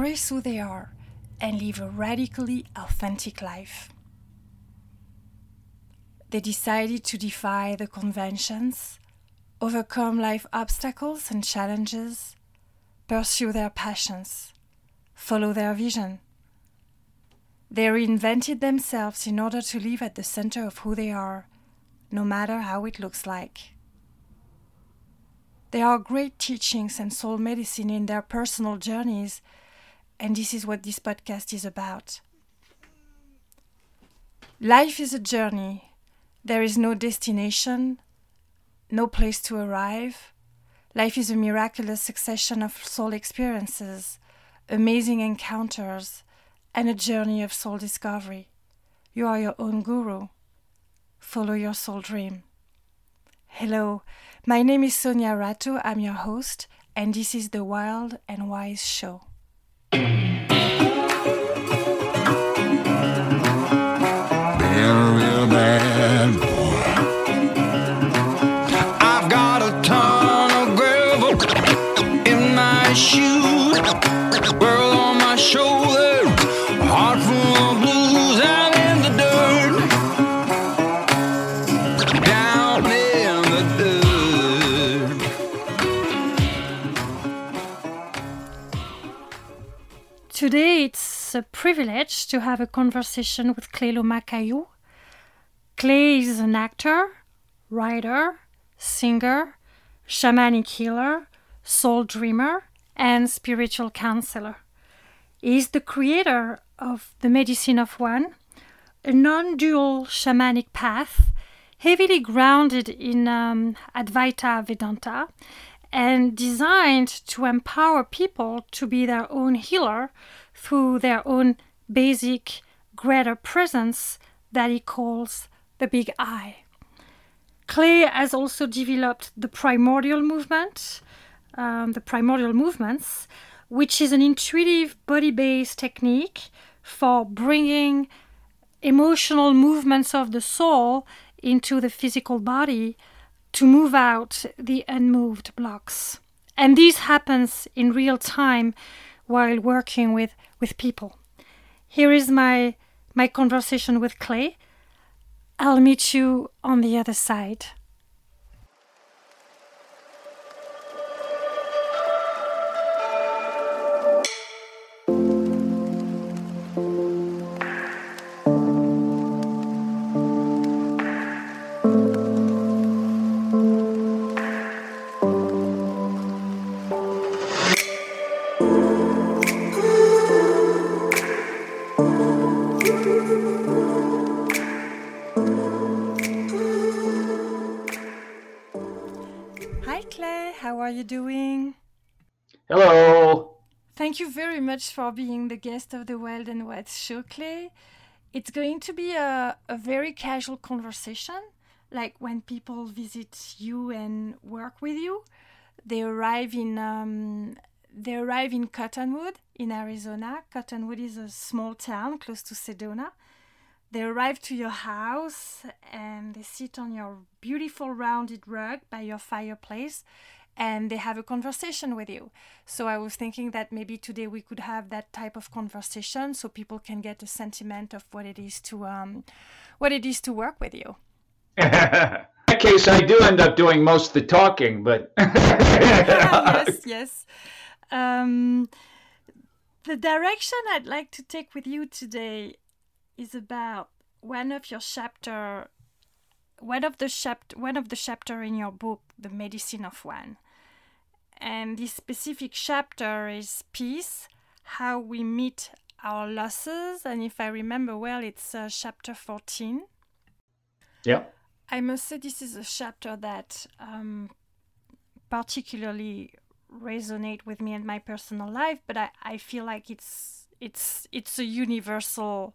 embrace who they are and live a radically authentic life. They decided to defy the conventions, overcome life obstacles and challenges, pursue their passions, follow their vision. They reinvented themselves in order to live at the center of who they are, no matter how it looks like. There are great teachings and soul medicine in their personal journeys, and this is what this podcast is about. Life is a journey. There is no destination, no place to arrive. Life is a miraculous succession of soul experiences, amazing encounters, and a journey of soul discovery. You are your own guru. Follow your soul dream. Hello, my name is Sonia Rato. I'm your host, and this is the Wild and Wise Show. It's a privilege to have a conversation with Clelo Macayu. Clay is an actor, writer, singer, shamanic healer, soul dreamer, and spiritual counselor. He is the creator of the Medicine of One, a non dual shamanic path heavily grounded in um, Advaita Vedanta and designed to empower people to be their own healer through their own basic greater presence that he calls the big I. Clay has also developed the primordial movement, um, the primordial movements, which is an intuitive body based technique for bringing emotional movements of the soul into the physical body to move out the unmoved blocks. And this happens in real time while working with, with people. Here is my, my conversation with Clay. I'll meet you on the other side. Hi, Clay. How are you doing? Hello. Thank you very much for being the guest of the Wild and Wise show, Clay. It's going to be a, a very casual conversation, like when people visit you and work with you. They arrive in um, they arrive in Cottonwood in Arizona. Cottonwood is a small town close to Sedona. They arrive to your house and they sit on your beautiful rounded rug by your fireplace and they have a conversation with you. So I was thinking that maybe today we could have that type of conversation so people can get a sentiment of what it is to um what it is to work with you. In that case, I do end up doing most of the talking, but yes, yes. Um, the direction I'd like to take with you today is about one of your chapter, one of the chapter, one of the chapter in your book, The Medicine of One. And this specific chapter is peace, how we meet our losses, and if I remember well, it's uh, chapter fourteen. yeah. I must say this is a chapter that um, particularly resonate with me and my personal life, but I, I feel like it's it's it's a universal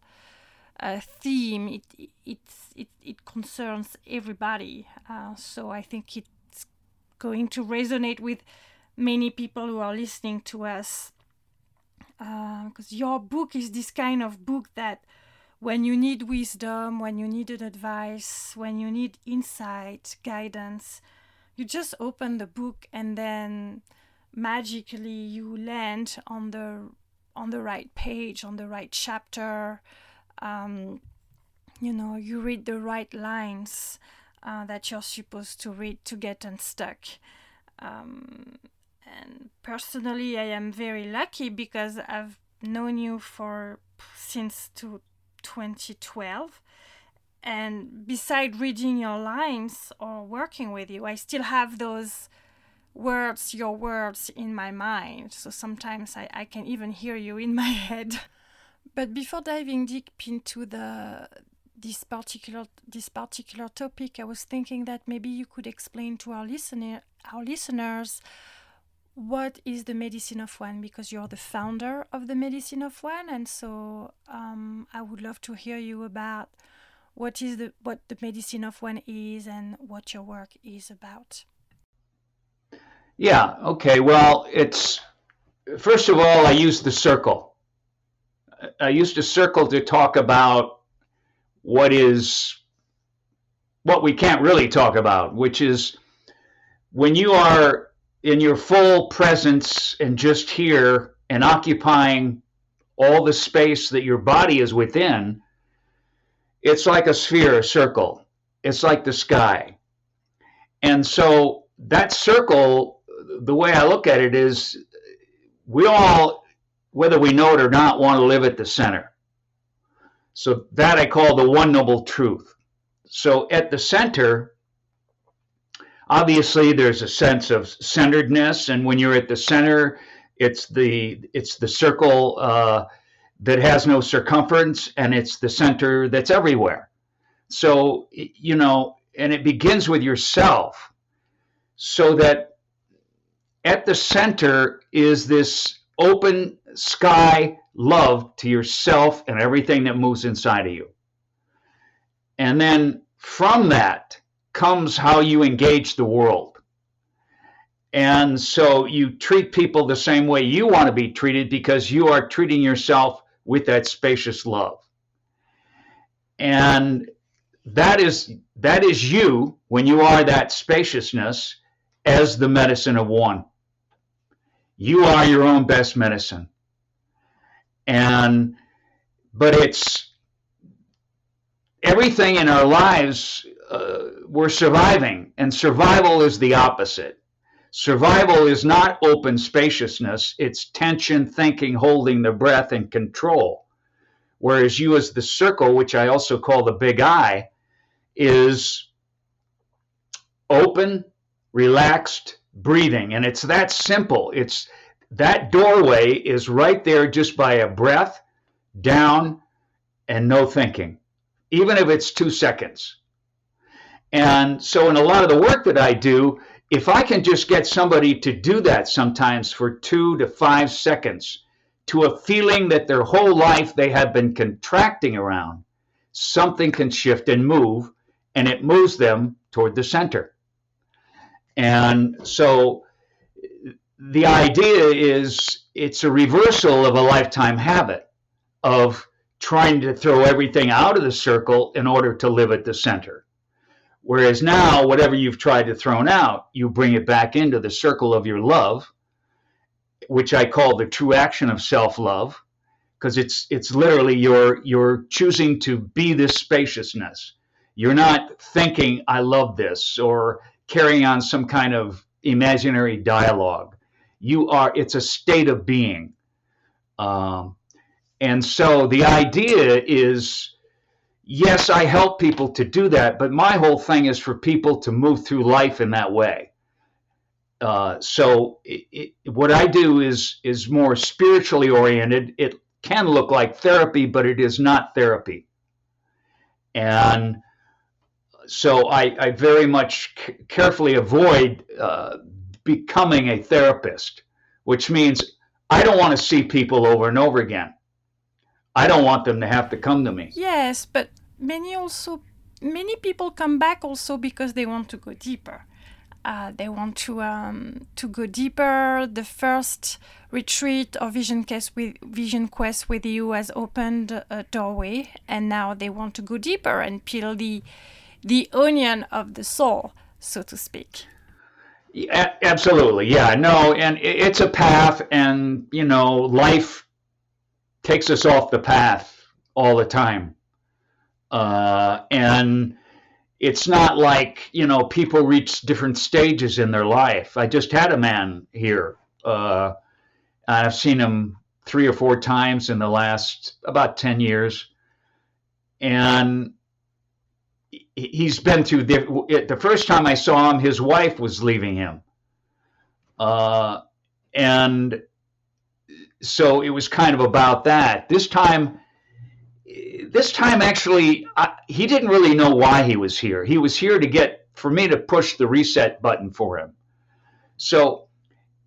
uh, theme. It it it it concerns everybody. Uh, so I think it's going to resonate with many people who are listening to us. Because your book is this kind of book that when you need wisdom, when you need advice, when you need insight, guidance, you just open the book and then magically you land on the on the right page, on the right chapter. Um, you know, you read the right lines uh, that you're supposed to read to get unstuck. Um, and personally, I am very lucky because I've known you for since to 2012 and beside reading your lines or working with you i still have those words your words in my mind. So sometimes I, I can even hear you in my head but before diving deep into the this particular this particular topic i was thinking that maybe you could explain to our listener our listeners what is the medicine of one because you're the founder of the medicine of one. And so um, i would love to hear you about what is the what the medicine of one is and what your work is about. Yeah okay well it's first of all i use the circle i used a circle to talk about what is what we can't really talk about which is when you are in your full presence and just here and occupying all the space that your body is within, it's like a sphere, a circle. It's like the sky. And so that circle, the way I look at it is we all, whether we know it or not, want to live at the center. So that I call the one noble truth. So at the center, obviously there's a sense of centeredness and when you're at the center it's the it's the circle uh, that has no circumference and it's the center that's everywhere so you know and it begins with yourself so that at the center is this open sky love to yourself and everything that moves inside of you and then from that comes how you engage the world. And so you treat people the same way you want to be treated because you are treating yourself with that spacious love. And that is that is you when you are that spaciousness as the medicine of one. You are your own best medicine. And but it's everything in our lives uh, we're surviving, and survival is the opposite. Survival is not open spaciousness, it's tension, thinking, holding the breath, and control. Whereas you, as the circle, which I also call the big I, is open, relaxed breathing. And it's that simple. It's that doorway is right there just by a breath, down, and no thinking, even if it's two seconds. And so, in a lot of the work that I do, if I can just get somebody to do that sometimes for two to five seconds to a feeling that their whole life they have been contracting around, something can shift and move, and it moves them toward the center. And so, the idea is it's a reversal of a lifetime habit of trying to throw everything out of the circle in order to live at the center. Whereas now, whatever you've tried to throw out, you bring it back into the circle of your love, which I call the true action of self-love, because it's it's literally you're you're choosing to be this spaciousness. You're not thinking I love this or carrying on some kind of imaginary dialogue. You are it's a state of being, um, and so the idea is yes, I help people to do that, but my whole thing is for people to move through life in that way. Uh, so it, it, what I do is is more spiritually oriented. It can look like therapy, but it is not therapy. And so I, I very much c- carefully avoid uh, becoming a therapist, which means I don't want to see people over and over again. I don't want them to have to come to me. Yes, but many also many people come back also because they want to go deeper. Uh, they want to um, to go deeper. The first retreat or vision quest with vision quest with you has opened a doorway, and now they want to go deeper and peel the the onion of the soul, so to speak. Yeah, absolutely. Yeah, no, and it's a path, and you know, life takes us off the path all the time. Uh, and it's not like, you know, people reach different stages in their life. I just had a man here. Uh, I've seen him three or four times in the last about 10 years. And he's been through the, the first time I saw him, his wife was leaving him. Uh, and so it was kind of about that. This time, this time actually, I, he didn't really know why he was here. He was here to get for me to push the reset button for him. So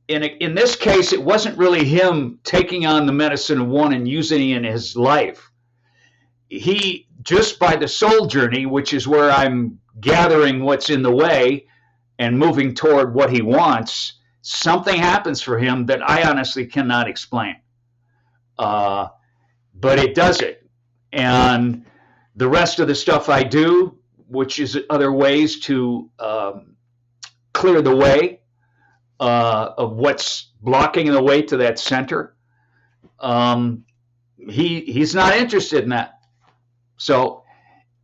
in in this case, it wasn't really him taking on the medicine of one and using it in his life. He just by the soul journey, which is where I'm gathering what's in the way and moving toward what he wants, something happens for him that I honestly cannot explain. Uh, but it does it. And the rest of the stuff I do, which is other ways to um, clear the way uh, of what's blocking the way to that center, um, he he's not interested in that. So,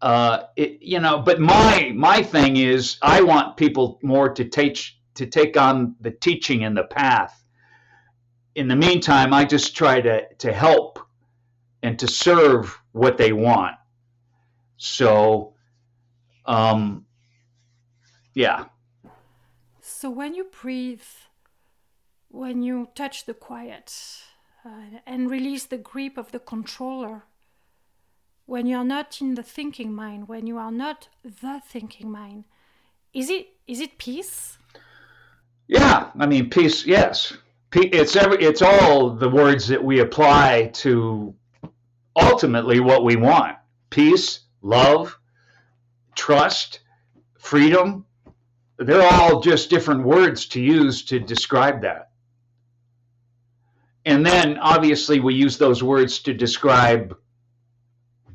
uh, it, you know, but my my thing is, I want people more to teach to take on the teaching and the path. In the meantime, I just try to to help and to serve what they want. So, um, yeah. So when you breathe, when you touch the quiet uh, and release the grip of the controller, when you are not in the thinking mind, when you are not the thinking mind, is it is it peace? Yeah, I mean, peace. Yes, it's every. It's all the words that we apply to ultimately what we want: peace, love, trust, freedom. They're all just different words to use to describe that. And then, obviously, we use those words to describe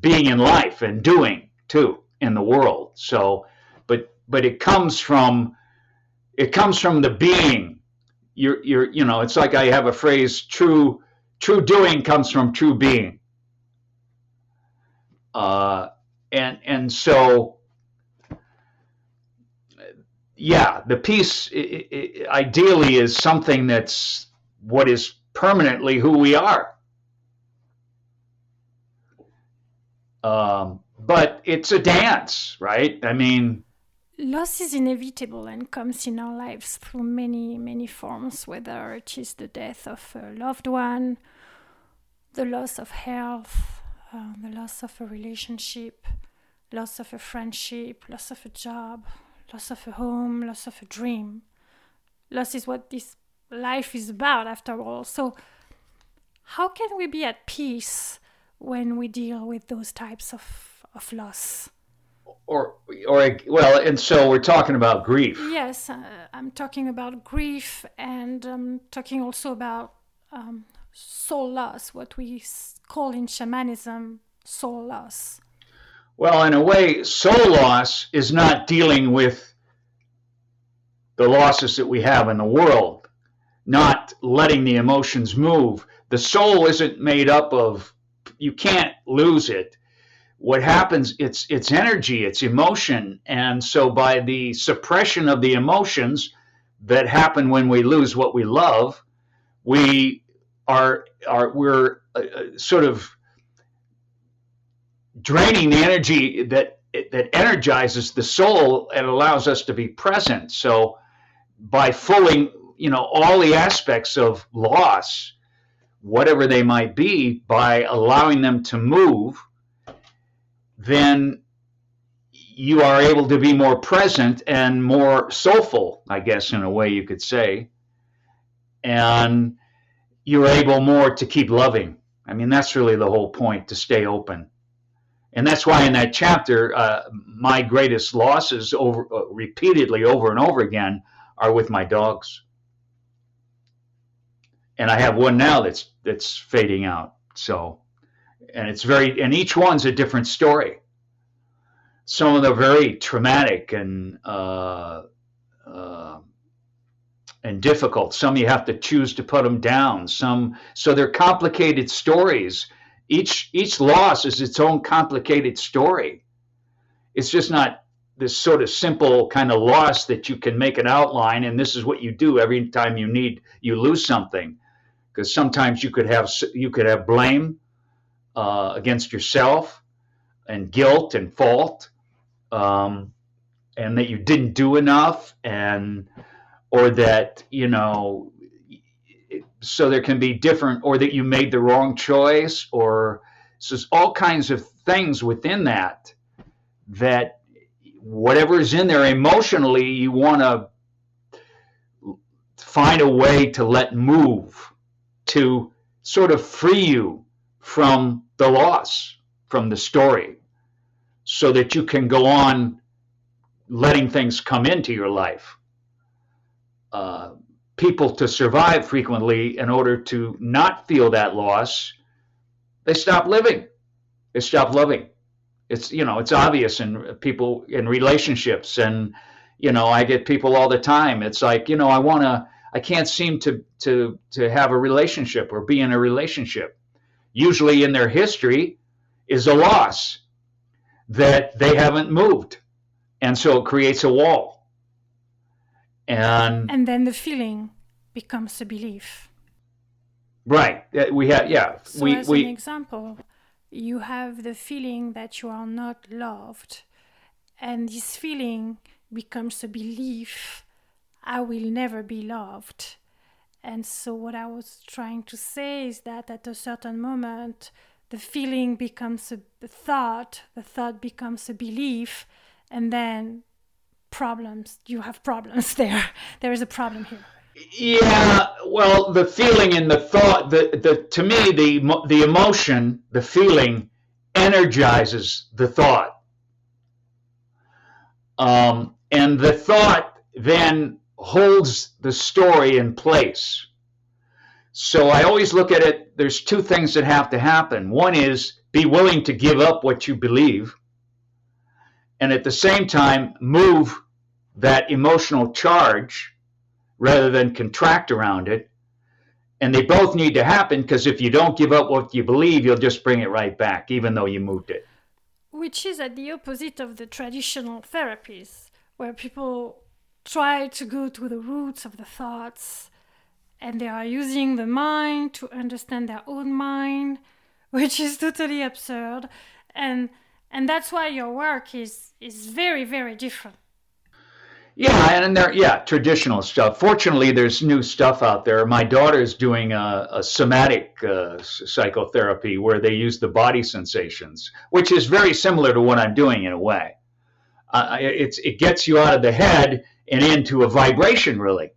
being in life and doing too in the world. So, but but it comes from it comes from the being. You're you're you know it's like i have a phrase true true doing comes from true being. Uh and and so yeah the peace i i ideally is something that's what is permanently who we are um but it's a dance right i mean Loss is inevitable and comes in our lives through many, many forms, whether it is the death of a loved one, the loss of health, uh, the loss of a relationship, loss of a friendship, loss of a job, loss of a home, loss of a dream. Loss is what this life is about, after all. So, how can we be at peace when we deal with those types of, of loss? or or well and so we're talking about grief Yes, uh, I'm talking about grief and um, talking also about um, soul loss, what we call in shamanism soul loss. well in a way soul loss is not dealing with the losses that we have in the world not letting the emotions move the soul isn't made up of you can't lose it. What happens it's it's energy it's emotion. And so by the suppression of the emotions that happen when we lose what we love we are are we're uh, uh, sort of draining the energy that that energizes the soul and allows us to be present. So by fulling you know all the aspects of loss whatever they might be by allowing them to move then you are able to be more present and more soulful, I guess, in a way you could say. And you're able more to keep loving. I mean, that's really the whole point to stay open. And that's why in that chapter, uh, my greatest losses over uh, repeatedly over and over again are with my dogs. And I have one now that's that's fading out. So and it's very and each one's a different story some of them are very traumatic and uh, uh, and difficult. Some you have to choose to put them down. Some so they're complicated stories. Each each loss is its own complicated story. It's just not this sort of simple kind of loss that you can make an outline and this is what you do every time you need you lose something because sometimes you could have you could have blame uh, against yourself and guilt and fault um, and that you didn't do enough and or that you know so there can be different or that you made the wrong choice or so there's all kinds of things within that that whatever is in there emotionally, you want to find a way to let move, to sort of free you from the loss, from the story, so that you can go on letting things come into your life. Uh, people to survive frequently, in order to not feel that loss, they stop living, they stop loving. It's you know it's obvious in people in relationships and you know i get people all the time. It's like you know i want to i can't seem to to to have a relationship or be in a relationship. Usually in their history is a loss that they haven't moved. And so it creates a wall. And and then the feeling becomes a belief. Right. Uh, we have yeah. So we as we an example you have the feeling that you are not loved, and this feeling becomes a belief I will never be loved. And so, what I was trying to say is that at a certain moment, the feeling becomes a thought, the thought becomes a belief, and then problems. You have problems there. There is a problem here. Yeah, well, the feeling and the thought, the, the to me, the the emotion, the feeling, energizes the thought, um, and the thought then holds the story in place. So I always look at it. There's two things that have to happen. One is be willing to give up what you believe, and at the same time move that emotional charge rather than contract around it. And they both need to happen because if you don't give up what you believe, you'll just bring it right back, even though you moved it. Which is at the opposite of the traditional therapies, where people try to go to the roots of the thoughts and they are using the mind to understand their own mind, which is totally absurd. And and that's why your work is is very, very different. Yeah, and there, yeah, traditional stuff. Fortunately, there's new stuff out there. My daughter's doing a, a somatic uh, psychotherapy where they use the body sensations, which is very similar to what I'm doing in a way. Uh, it's it gets you out of the head and into a vibration, really.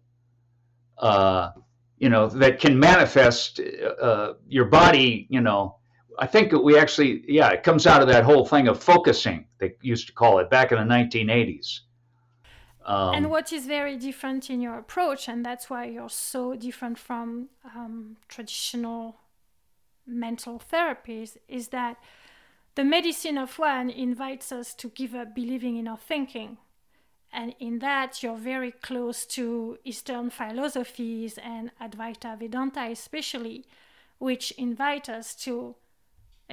Uh, you know that can manifest uh, your body. You know, I think we actually, yeah, it comes out of that whole thing of focusing. They used to call it back in the 1980s um, and what is very different in your approach, and that's why you're so different from um, traditional mental therapies, is that the medicine of one invites us to give up believing in our thinking. And in that, you're very close to Eastern philosophies and Advaita Vedanta, especially, which invite us to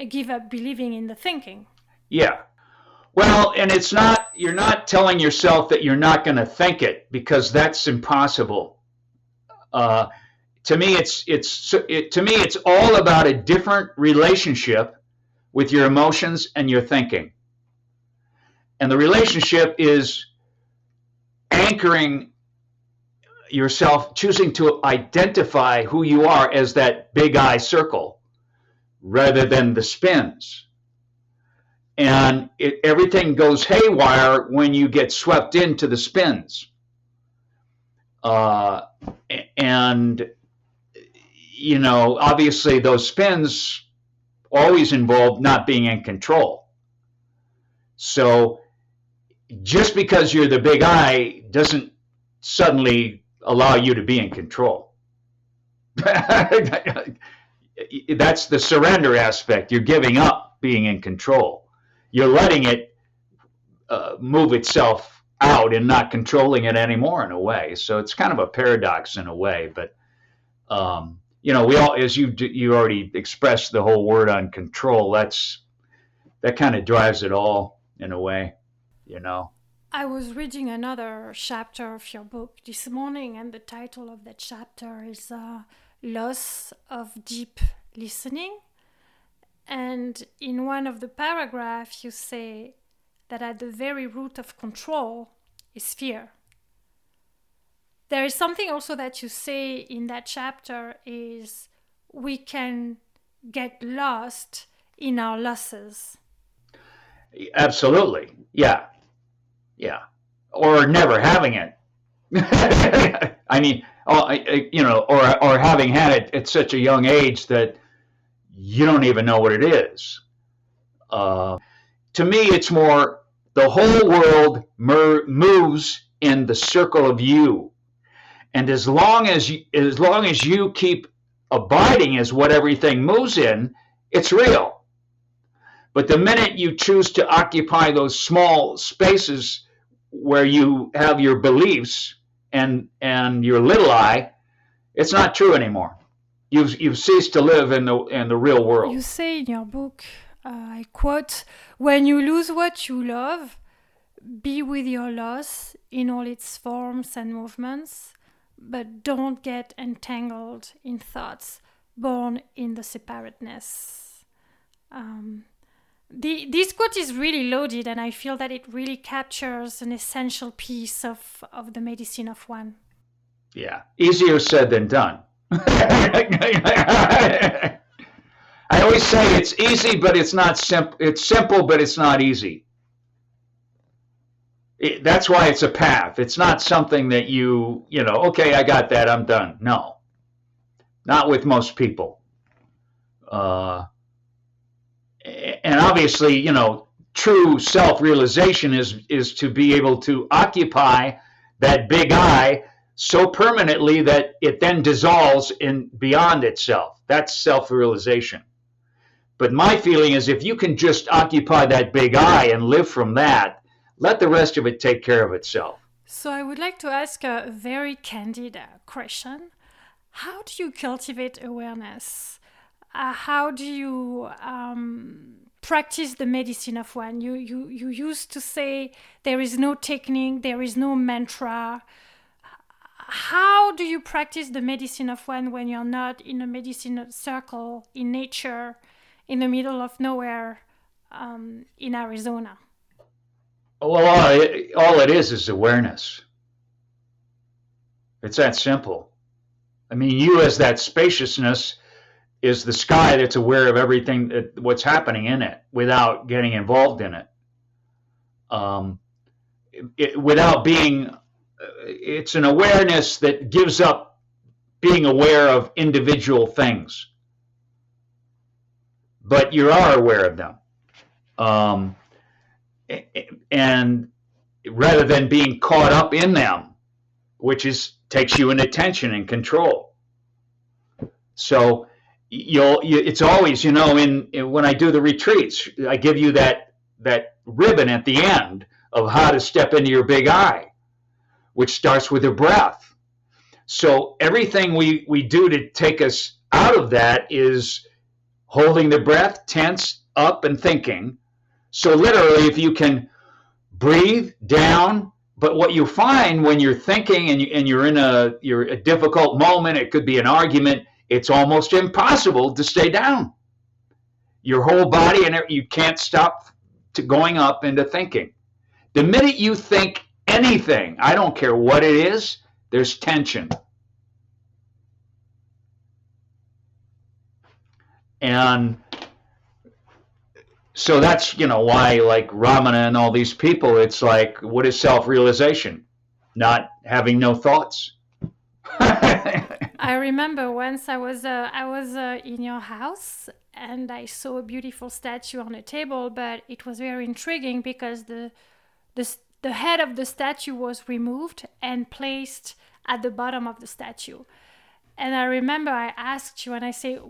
give up believing in the thinking. Yeah, well, and it's not, you're not telling yourself that you're not going to think it because that's impossible. Uh, to me, it's, it's, it, to me, it's all about a different relationship with your emotions and your thinking. And the relationship is anchoring yourself, choosing to identify who you are as that big I circle rather than the spins and it, everything goes haywire when you get swept into the spins. Uh, and you know, obviously, those spins always involve not being in control. So, just because you're the big I doesn't suddenly allow you to be in control. That's the surrender aspect. You're giving up being in control you're letting it uh, move itself out and not controlling it anymore in a way. So it's kind of a paradox in a way, but um, you know, we all, as you you already expressed the whole word on control. That's that kind of drives it all in a way, you know. I was reading another chapter of your book this morning, and the title of that chapter is uh, "Loss of Deep Listening." And in one of the paragraphs, you say that at the very root of control is fear. There is something also that you say in that chapter is we can get lost in our losses. Absolutely. Yeah. Yeah. Or never having it. I mean, oh, you know, or or having had it at such a young age that you don't even know what it is. Uh, to me, it's more the whole world mer- moves in the circle of you, and as long as you, as long as you keep abiding as what everything moves in, it's real. But the minute you choose to occupy those small spaces where you have your beliefs and and your little I, it's not true anymore. You've you've ceased to live in the in the real world. You say in your book, uh, I quote, "When you lose what you love, be with your loss in all its forms and movements, but don't get entangled in thoughts born in the separateness." Um, the, this quote is really loaded, and I feel that it really captures an essential piece of, of the medicine of one. Yeah, easier said than done. I always say it's easy, but it's not simple. It's simple, but it's not easy. It, that's why it's a path. It's not something that you, you know, okay, I got that, I'm done. No, not with most people. Uh, and obviously, you know, true self-realization is is to be able to occupy that big I so permanently that it then dissolves in beyond itself. That's self-realization. But my feeling is if you can just occupy that big I and live from that, let the rest of it take care of itself. So I would like to ask a very candid uh, question. How do you cultivate awareness? Uh, how do you um, practice the medicine of one? You, you, you used to say there is no technique, there is no mantra. How do you practice the medicine of one when you're not in a medicine circle in nature in the middle of nowhere um, in arizona? Well all it, all it is is awareness. It's that simple. I mean you as that spaciousness is the sky that's aware of everything that, what's happening in it without getting involved in it um, it, without being it's an awareness that gives up being aware of individual things, but you are aware of them. Um, and rather than being caught up in them, which is takes you in attention and control. So you'll you, it's always you know in, in when I do the retreats, I give you that that ribbon at the end of how to step into your big I which starts with a breath. So everything we, we do to take us out of that is holding the breath, tense, up, and thinking. So literally, if you can breathe down, but what you find when you're thinking and, you, and you're in a you're a difficult moment, it could be an argument. It's almost impossible to stay down. Your whole body and you can't stop to going up into thinking. The minute you think anything, I don't care what it is, there's tension. And so that's, you know, why like Ramana and all these people, it's like, what is self realization? Not having no thoughts. I remember once I was uh, I was uh, in your house and I saw a beautiful statue on a table, but it was very intriguing because the the the head of the statue was removed and placed at the bottom of the statue. And I remember I asked you and I say,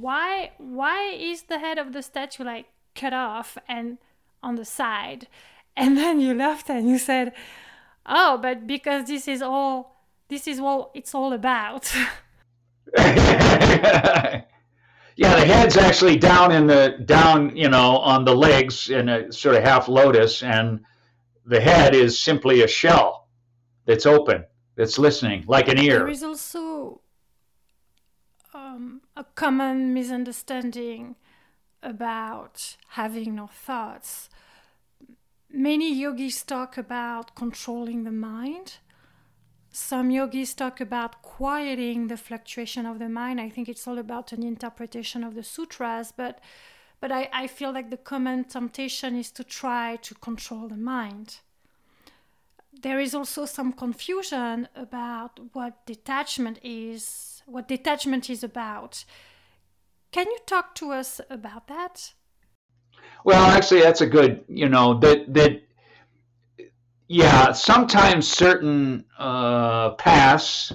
why why is the head of the statue like cut off and on the side? And then you laughed and you said, "Oh, but because this is all this is what it's all about." yeah, the head's actually down in the down, you know, on the legs in a sort of half lotus, and the head is simply a shell that's open, that's listening, like an ear. There is also um, a common misunderstanding about having no thoughts. Many yogis talk about controlling the mind. Some yogis talk about quieting the fluctuation of the mind. I think it's all about an interpretation of the sutras, but but I, I feel like the common temptation is to try to control the mind. There is also some confusion about what detachment is, what detachment is about. Can you talk to us about that? Well, actually, that's a good, you know, that that yeah, sometimes certain uh, paths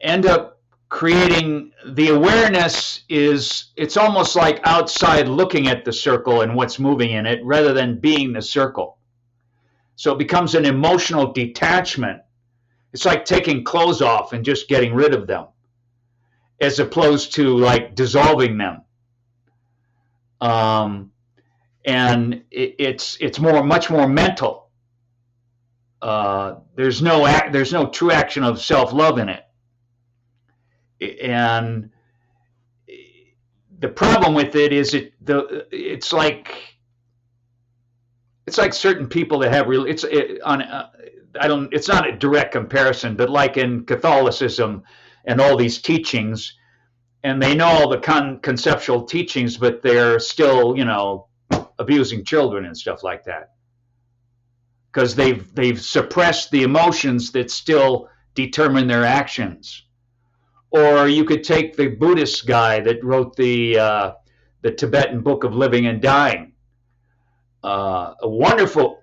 end up creating the awareness is it's almost like outside looking at the circle and what's moving in it rather than being the circle. So it becomes an emotional detachment. It's like taking clothes off and just getting rid of them as opposed to like dissolving them. Um, and it, it's it's more much more mental. Uh, there's no act, there's no true action of self love in it, and the problem with it is it the it's like it's like certain people that have real it's it, on uh, I don't it's not a direct comparison, but like in Catholicism and all these teachings, and they know all the con- conceptual teachings, but they're still you know abusing children and stuff like that because they've they've suppressed the emotions that still determine their actions. Or you could take the Buddhist guy that wrote the uh, the Tibetan Book of Living and Dying. Uh, a wonderful,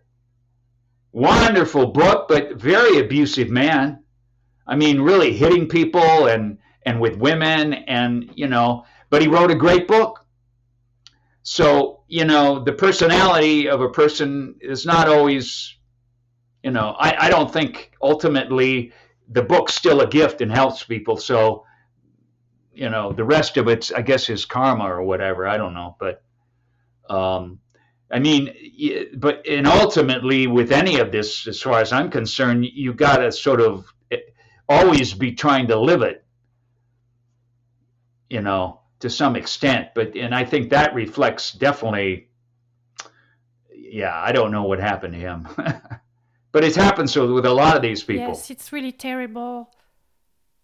wonderful book, but very abusive man. I mean, really hitting people and and with women and you know. But he wrote a great book. So you know, the personality of a person is not always you know, I, I don't think ultimately the book's still a gift and helps people. So, you know, the rest of it's, I guess, is karma or whatever. I don't know. But, um, I mean, but, and ultimately with any of this, as far as I'm concerned, you got to sort of eh, always be trying to live it, you know, to some extent. But, and I think that reflects definitely, yeah, I don't know what happened to him. But it happens with a lot of these people. Yes, it's really terrible.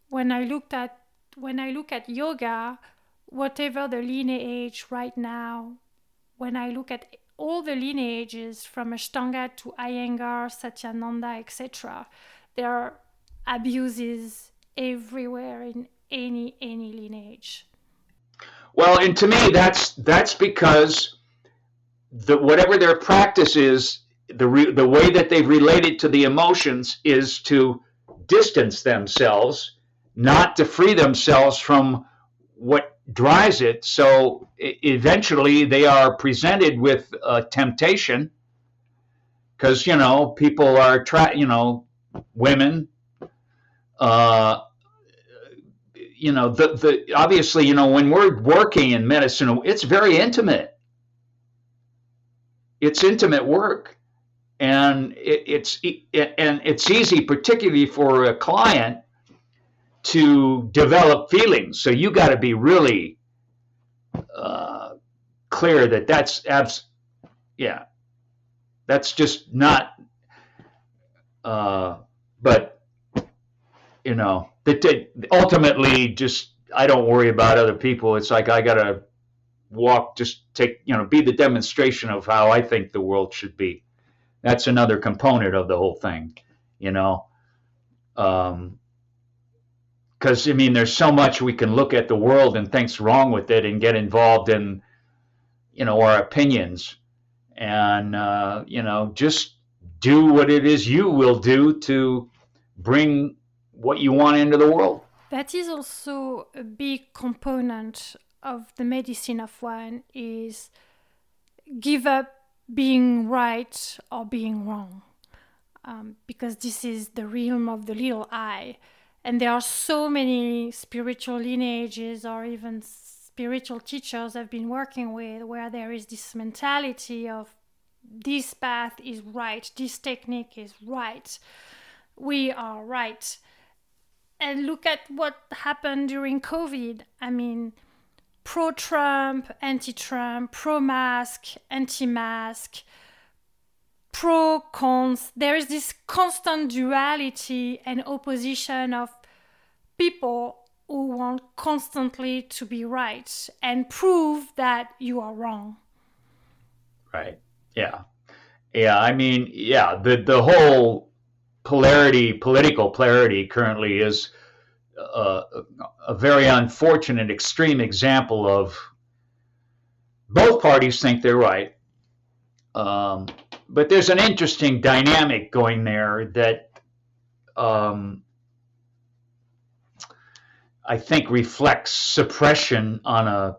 When I looked at when I look at yoga, whatever the lineage right now, when I look at all the lineages from Ashtanga to Iyengar, Satyananda, etc., there are abuses everywhere in any any lineage. Well, and to me, that's that's because the whatever their practice is the re- the way that they've related to the emotions is to distance themselves, not to free themselves from what drives it. So eventually, they are presented with a temptation because you know people are try you know women. Uh, you know the the obviously you know when we're working in medicine, it's very intimate. It's intimate work and it, it's it, and it's easy, particularly for a client, to develop feelings. So you got to be really uh, clear that that's abs, yeah, that's just not. Uh, but you know, that ultimately, just I don't worry about other people. It's like I gotta walk, just take, you know, be the demonstration of how I think the world should be that's another component of the whole thing, you know. Um, because I mean, there's so much we can look at the world and think's wrong with it, and get involved in, you know, our opinions, and uh, you know, just do what it is you will do to bring what you want into the world. That is also a big component of the medicine of one is give up being right or being wrong, um, because this is the realm of the little I. And there are so many spiritual lineages or even spiritual teachers I've been working with where there is this mentality of this path is right, this technique is right, we are right. And look at what happened during COVID. I mean, pro Trump, anti Trump, pro mask, anti mask, pro cons. There is this constant duality and opposition of people who want constantly to be right and prove that you are wrong. Right. Yeah. Yeah. I mean, yeah, the, the whole polarity, political polarity currently is a very unfortunate extreme example of both parties think they're right. Um, but there's an interesting dynamic going there that um, I think reflects suppression on a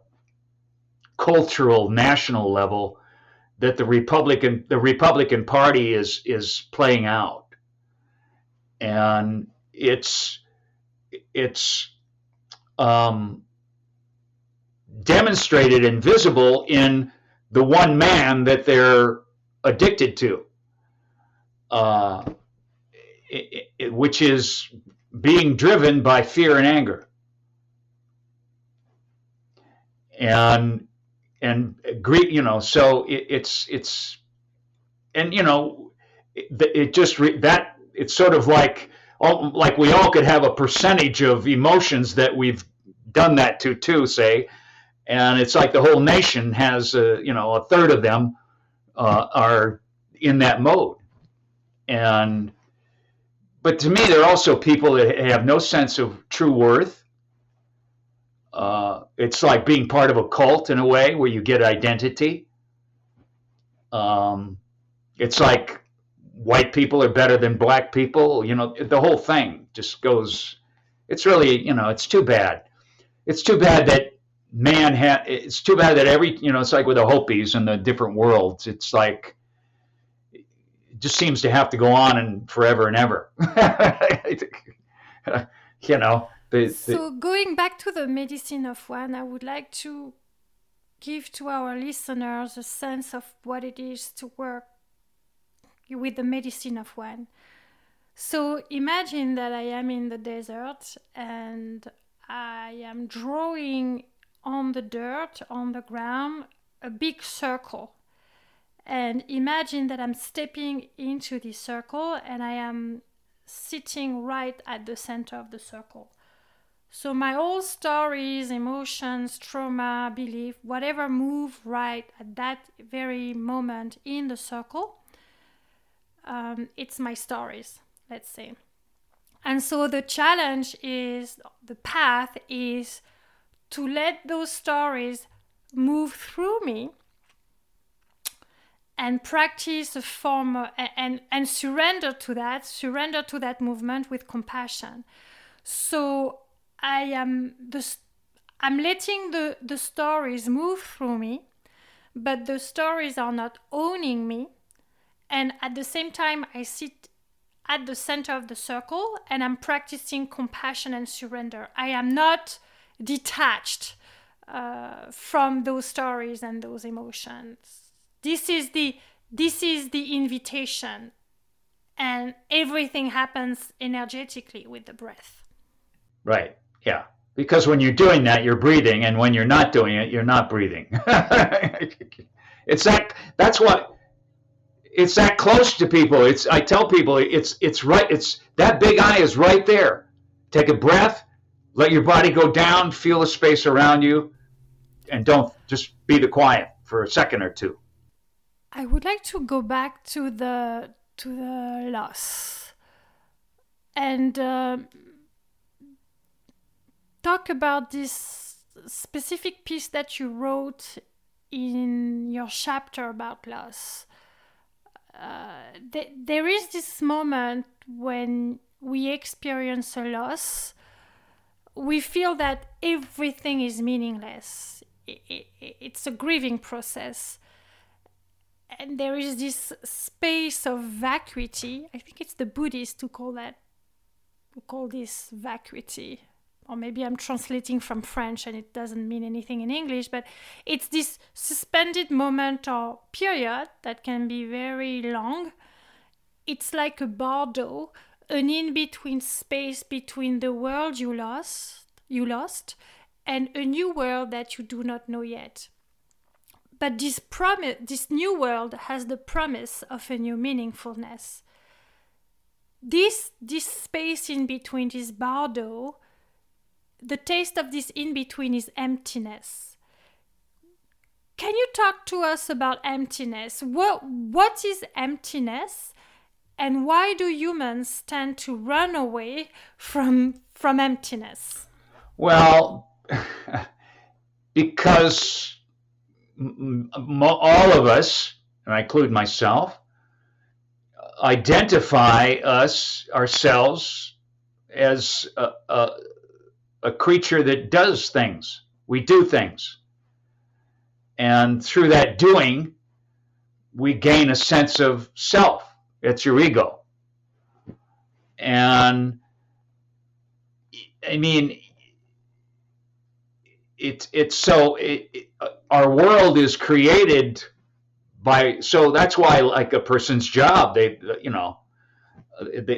cultural national level that the Republican the Republican Party is is playing out, and it's it's um, demonstrated and visible in the one man that they're addicted to, uh, it, it, which is being driven by fear and anger. And and greet you know so it, it's it's and you know it, it just re, that it's sort of like all, like we all could have a percentage of emotions that we've done that to too say. And it's like the whole nation has uh, you know a third of them uh, are in that mode. And but to me there are also people that have no sense of true worth. Uh, it's like being part of a cult in a way where you get identity. Um, it's like white people are better than black people you know the whole thing just goes it's really you know it's too bad. It's too bad that man had it's too bad that every you know it's like with the hopis and the different worlds it's like it just seems to have to go on and forever and ever. You know the, the, so going back to the medicine of one i would like to give to our listeners a sense of what it is to work with the medicine of one so imagine that i am in the desert and i am drawing on the dirt, on the ground, a big circle. And imagine that I'm stepping into this circle and I am sitting right at the center of the circle. So my whole stories, emotions, trauma, belief, whatever move right at that very moment in the circle, um, it's my stories, let's say. And so the challenge is, the path is to let those stories move through me and practice a form of, and and surrender to that surrender to that movement with compassion so i am the i'm letting the the stories move through me but the stories are not owning me and at the same time i sit at the center of the circle and i'm practicing compassion and surrender i am not detached uh, from those stories and those emotions. This is the this is the invitation, and everything happens energetically with the breath. Right. Yeah. Because when you're doing that, you're breathing, and when you're not doing it, you're not breathing. it's that. That's what. It's that close to people. It's. I tell people it's. It's right. It's that big I is right there. Take a breath let your body go down, feel the space around you, and don't just be the quiet for a second or two. I would like to go back to the to the loss and uh, talk about this specific piece that you wrote in your chapter about loss. Uh, th- there is this moment when we experience a loss we feel that everything is meaningless. It's a grieving process. and there is this space of vacuity. I think it's the Buddhists who call that who call this vacuity. Or maybe I'm translating from French and it doesn't mean anything in English, but it's this suspended moment or period that can be very long. It's like a bardo, an in-between space between the world you lost, you lost, and a new world that you do not know yet. But this promise, this new world has the promise of a new meaningfulness. This this space in between this bardo, the taste of this in between is emptiness. Can you talk to us about emptiness? What what is emptiness? And why do humans tend to run away from from emptiness? Well, because all of us, and I include myself, identify us ourselves as a, a, a creature that does things. We do things. And through that doing, we gain a sense of self. It's your ego. And I mean, it's it's so it, it, our world is created by so that's why like a person's job they you know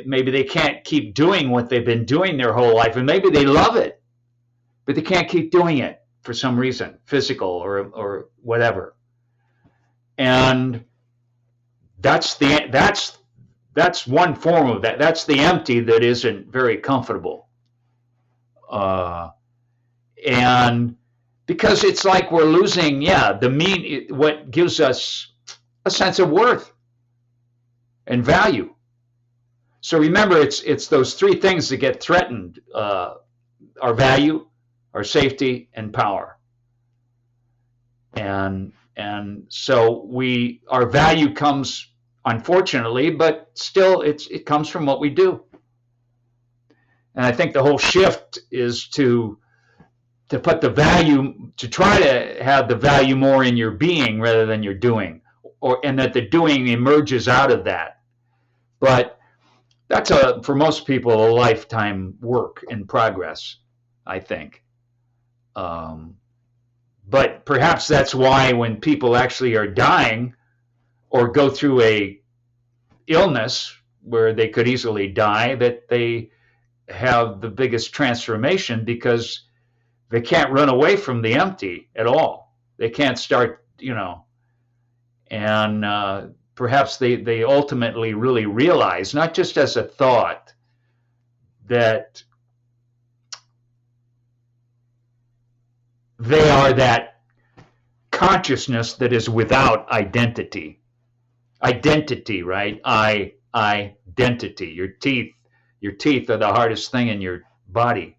maybe they can't keep doing what they've been doing their whole life and maybe they love it but they can't keep doing it for some reason physical or or whatever. And that's the that's that's one form of that that's the empty that isn't very comfortable. Uh and because it's like we're losing yeah the mean what gives us a sense of worth and value so remember it's it's those three things that get threatened uh, our value our safety and power. And and so we our value comes unfortunately but still it's it comes from what we do. And i think the whole shift is to to put the value to try to have the value more in your being rather than your doing or and that the doing emerges out of that. But that's a for most people a lifetime work in progress i think um, but perhaps that's why when people actually are dying or go through a illness where they could easily die that they have the biggest transformation because they can't run away from the empty at all. They can't start, you know, and uh, perhaps they, they ultimately really realize, not just as a thought, that they are that consciousness that is without identity. Identity, right? I identity. Your teeth, your teeth are the hardest thing in your body.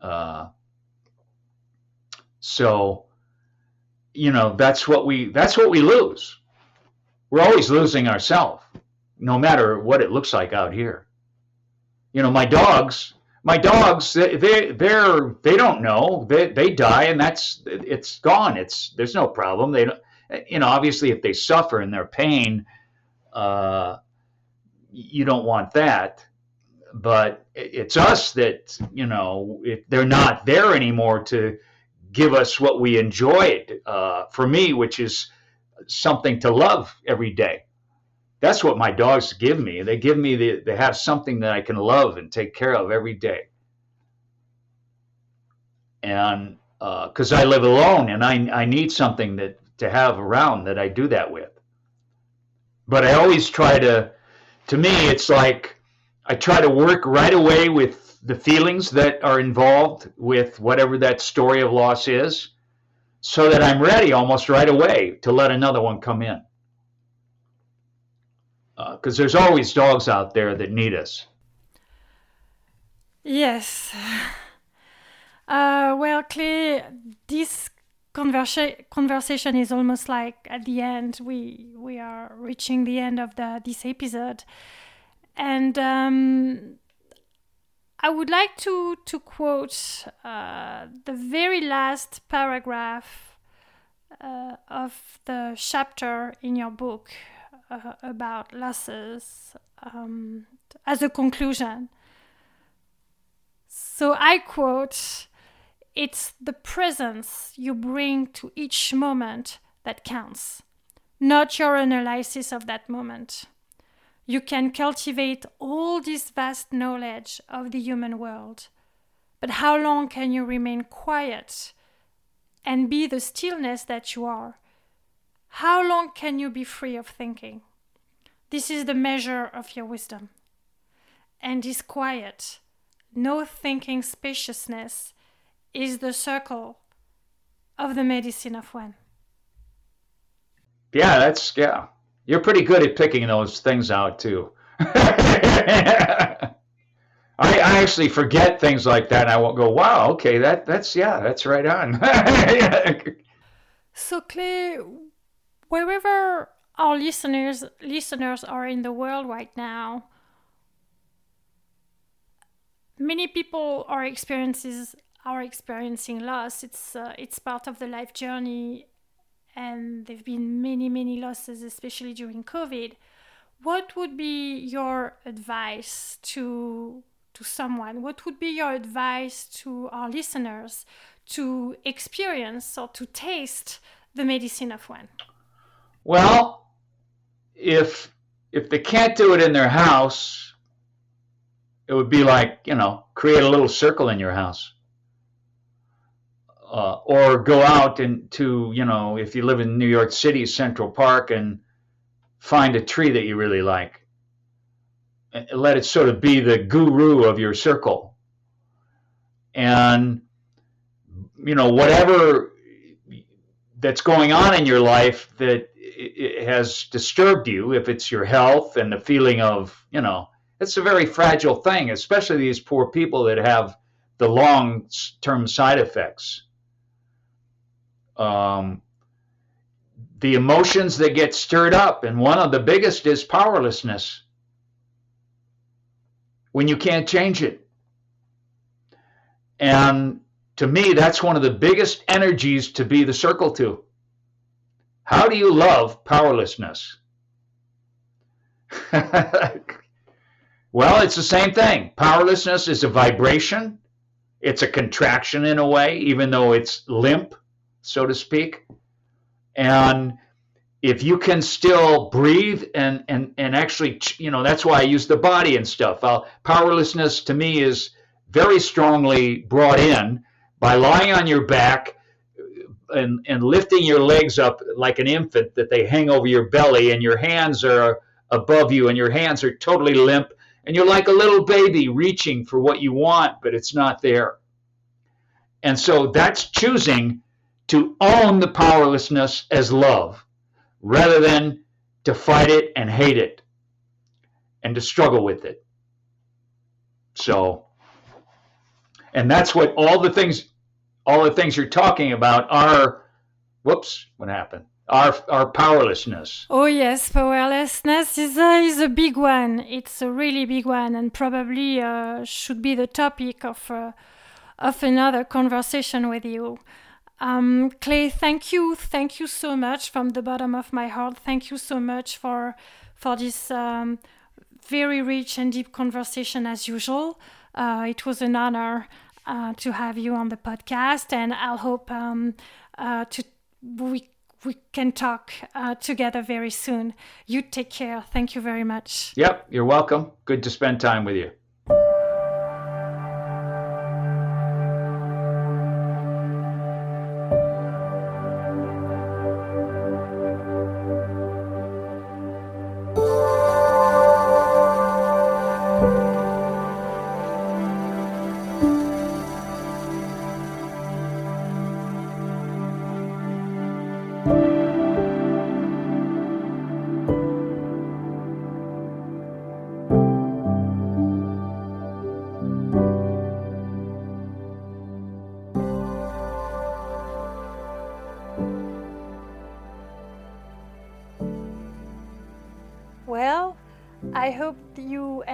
Uh, so, you know, that's what we that's what we lose. We're always losing ourselves, no matter what it looks like out here. You know, my dogs, my dogs, they, they they're they don't know. They they die and that's it's gone. It's there's no problem. They don't you know, obviously if they suffer and their pain, uh, you don't want that but it's us that you know they're not there anymore to give us what we enjoyed uh, for me, which is something to love every day. That's what my dogs give me. They give me the, they have something that I can love and take care of every day. And because uh, I live alone and I, I need something that to have around that I do that with. But I always try to, to me, it's like I try to work right away with the feelings that are involved with whatever that story of loss is so that I'm ready almost right away to let another one come in. Because uh, there's always dogs out there that need us. Yes. Uh, well, Clay, this conversa- conversation is almost like at the end. We we are reaching the end of the this episode, and um, I would like to to quote uh, the very last paragraph uh, of the chapter in your book uh, about losses um, as a conclusion. So I quote It's the presence you bring to each moment that counts, not your analysis of that moment. You can cultivate all this vast knowledge of the human world, but how long can you remain quiet and be the stillness that you are? How long can you be free of thinking? This is the measure of your wisdom. And this quiet, no thinking spaciousness is the circle of the medicine of one. Yeah, that's yeah. You're pretty good at picking those things out too. I, I actually forget things like that, and I won't go, "Wow, okay, that that's yeah, that's right on." so, Clay, wherever our listeners listeners are in the world right now, many people are experiences are experiencing loss. It's uh, it's part of the life journey, and there've been many many losses, especially during COVID. What would be your advice to to someone? What would be your advice to our listeners to experience or to taste the medicine of one? Well, if if they can't do it in their house, it would be like you know create a little circle in your house uh, or go out into you know if you live in new york city central park and find a tree that you really like let it sort of be the guru of your circle and you know whatever that's going on in your life that has disturbed you if it's your health and the feeling of you know it's a very fragile thing, especially these poor people that have the long term side effects. Um, the emotions that get stirred up, and one of the biggest is powerlessness when you can't change it. And to me, that's one of the biggest energies to be the circle to. How do you love powerlessness? Well, it's the same thing. Powerlessness is a vibration, it's a contraction in a way, even though it's limp, so to speak. And if you can still breathe and and and actually you know that's why i use the body and stuff uh, powerlessness to me is very strongly brought in by lying on your back and and lifting your legs up like an infant that they hang over your belly and your hands are above you and your hands are totally limp and you're like a little baby reaching for what you want, but it's not there. And so that's choosing to own the powerlessness as love rather than to fight it and hate it and to struggle with it. So, and that's what all the things, all the things you're talking about are. Whoops, what happened? our our powerlessness. Oh yes, powerlessness is a, is a big one. It's a really big one, and probably uh, should be the topic of uh, of another conversation with you. Um, Clay, thank you, thank you so much from the bottom of my heart. Thank you so much for for this um, very rich and deep conversation as usual. Uh, it was an honor uh, to have you on the podcast, and I hope um, uh, to we we can talk uh, together very soon. You take care. Thank you very much. Yep, you're welcome. Good to spend time with you.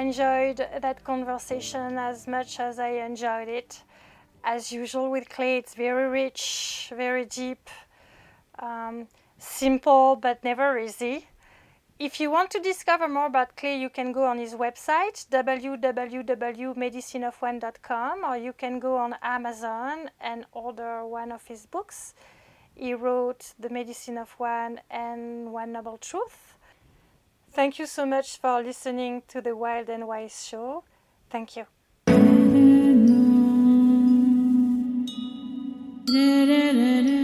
Enjoyed that conversation as much as I enjoyed it. As usual with Clay, it's very rich, very deep. Um, simple but never easy. If you want to discover more about Clay, you can go on his website www.medicineofone.com or you can go on Amazon and order one of his books. He wrote The Medicine of One and One Noble Truth. Thank you so much for listening to the Wild and Wise show. Thank you. Da, da, da,